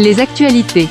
Les actualités.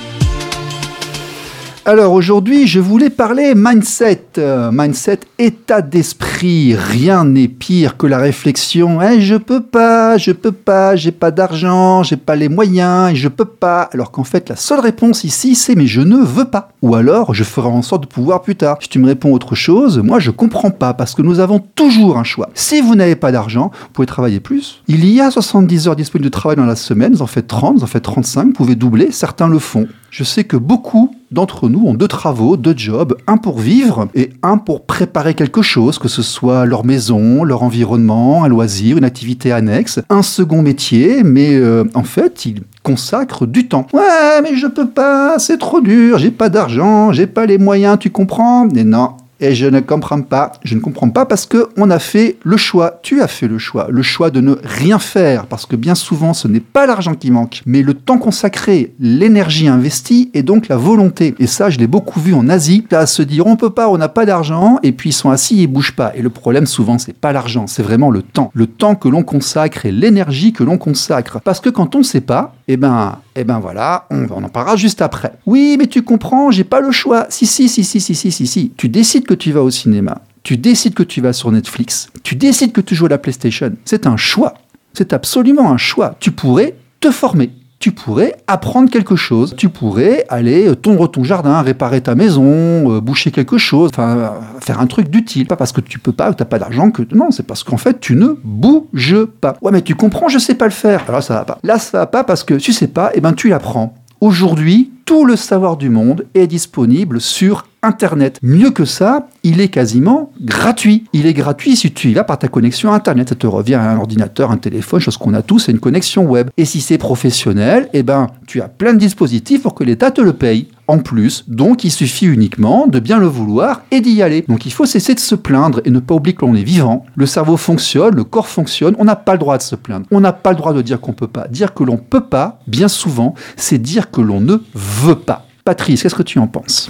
Alors aujourd'hui, je voulais parler mindset. Euh, mindset, état d'esprit. Rien n'est pire que la réflexion. Eh, je peux pas, je peux pas, j'ai pas d'argent, j'ai pas les moyens, et je peux pas. Alors qu'en fait, la seule réponse ici, c'est mais je ne veux pas. Ou alors, je ferai en sorte de pouvoir plus tard. Si tu me réponds autre chose, moi je comprends pas parce que nous avons toujours un choix. Si vous n'avez pas d'argent, vous pouvez travailler plus. Il y a 70 heures disponibles de travail dans la semaine, vous en faites 30, vous en faites 35, vous pouvez doubler, certains le font. Je sais que beaucoup d'entre nous ont deux travaux, deux jobs, un pour vivre et un pour préparer quelque chose, que ce soit leur maison, leur environnement, un loisir, une activité annexe, un second métier, mais euh, en fait, ils consacrent du temps. Ouais, mais je peux pas, c'est trop dur, j'ai pas d'argent, j'ai pas les moyens, tu comprends? Mais non, et je ne comprends pas. Je ne comprends pas parce que on a fait le choix. Tu as fait le choix. Le choix de ne rien faire parce que bien souvent ce n'est pas l'argent qui manque, mais le temps consacré, l'énergie investie et donc la volonté. Et ça, je l'ai beaucoup vu en Asie. à se dire on peut pas, on n'a pas d'argent et puis ils sont assis, ils bougent pas. Et le problème souvent c'est pas l'argent, c'est vraiment le temps. Le temps que l'on consacre et l'énergie que l'on consacre. Parce que quand on ne sait pas, eh ben, eh ben voilà, on, on en parlera juste après. Oui, mais tu comprends, j'ai pas le choix. Si, si, si, si, si, si, si, si. Tu décides que tu vas au cinéma, tu décides que tu vas sur Netflix, tu décides que tu joues à la PlayStation. C'est un choix. C'est absolument un choix. Tu pourrais te former. Tu pourrais apprendre quelque chose. Tu pourrais aller tondre ton jardin, réparer ta maison, euh, boucher quelque chose, enfin faire un truc d'utile. Pas parce que tu peux pas, ou t'as pas d'argent que non, c'est parce qu'en fait tu ne bouges pas. Ouais, mais tu comprends, je sais pas le faire. Alors ça va pas. Là, ça va pas parce que tu sais pas, et eh ben tu l'apprends. Aujourd'hui, tout le savoir du monde est disponible sur Internet. Mieux que ça, il est quasiment gratuit. Il est gratuit si tu y vas par ta connexion Internet. Ça te revient à un ordinateur, un téléphone, chose qu'on a tous, c'est une connexion web. Et si c'est professionnel, eh ben, tu as plein de dispositifs pour que l'État te le paye. En plus, donc il suffit uniquement de bien le vouloir et d'y aller. Donc il faut cesser de se plaindre et ne pas oublier que l'on est vivant. Le cerveau fonctionne, le corps fonctionne, on n'a pas le droit de se plaindre. On n'a pas le droit de dire qu'on peut pas. Dire que l'on peut pas, bien souvent, c'est dire que l'on ne veut pas. Patrice, qu'est-ce que tu en penses?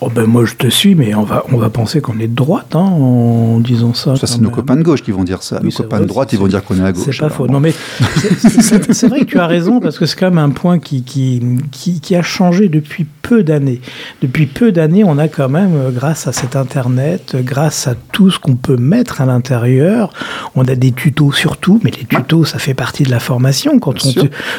Oh ben moi je te suis, mais on va, on va penser qu'on est de droite hein, en disant ça. Ça c'est nos copains de gauche qui vont dire ça. nos copains de droite ils vont dire qu'on est à gauche. C'est pas faux. Non mais c'est vrai que tu as raison parce que c'est quand même un point qui, qui, qui, qui a changé depuis peu d'années. Depuis peu d'années, on a quand même, euh, grâce à cet Internet, grâce à tout ce qu'on peut mettre à l'intérieur, on a des tutos sur tout, mais les tutos, ça fait partie de la formation. Quand, on,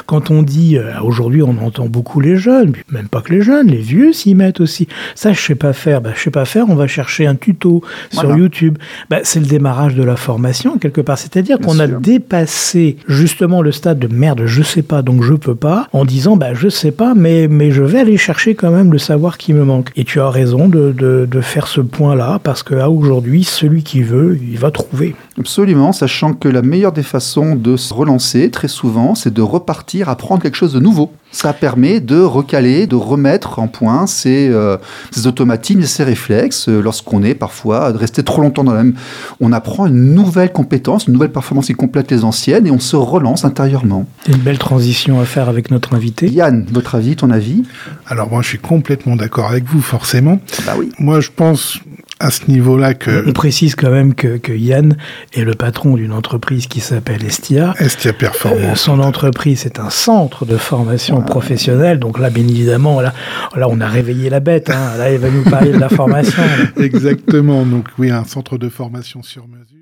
quand on dit, euh, aujourd'hui on entend beaucoup les jeunes, même pas que les jeunes, les vieux s'y mettent aussi. Ça, je sais pas faire. Bah, je sais pas faire, on va chercher un tuto sur YouTube. Bah, c'est le démarrage de la formation, quelque part. C'est-à-dire qu'on a dépassé justement le stade de merde, je sais pas, donc je peux pas, en disant, bah, je sais pas, mais, mais je vais aller chercher quand même le savoir qui me manque. Et tu as raison de, de, de faire ce point-là, parce que aujourd'hui, celui qui veut, il va trouver. Absolument, sachant que la meilleure des façons de se relancer, très souvent, c'est de repartir, apprendre quelque chose de nouveau. Ça permet de recaler, de remettre en point ces, euh, ces automatismes, ces réflexes. Euh, lorsqu'on est parfois de rester trop longtemps dans la même, on apprend une nouvelle compétence, une nouvelle performance qui complète les anciennes et on se relance intérieurement. Une belle transition à faire avec notre invité. Yann, votre avis, ton avis? Alors moi, je suis complètement d'accord avec vous, forcément. Bah oui. Moi, je pense à ce niveau-là que... On précise quand même que, que Yann est le patron d'une entreprise qui s'appelle Estia. Estia Performance. Euh, son entreprise est un centre de formation professionnelle. Donc là, bien évidemment, là, là on a réveillé la bête. Hein. Là, il va nous parler de la formation. Exactement. Donc oui, un centre de formation sur mesure.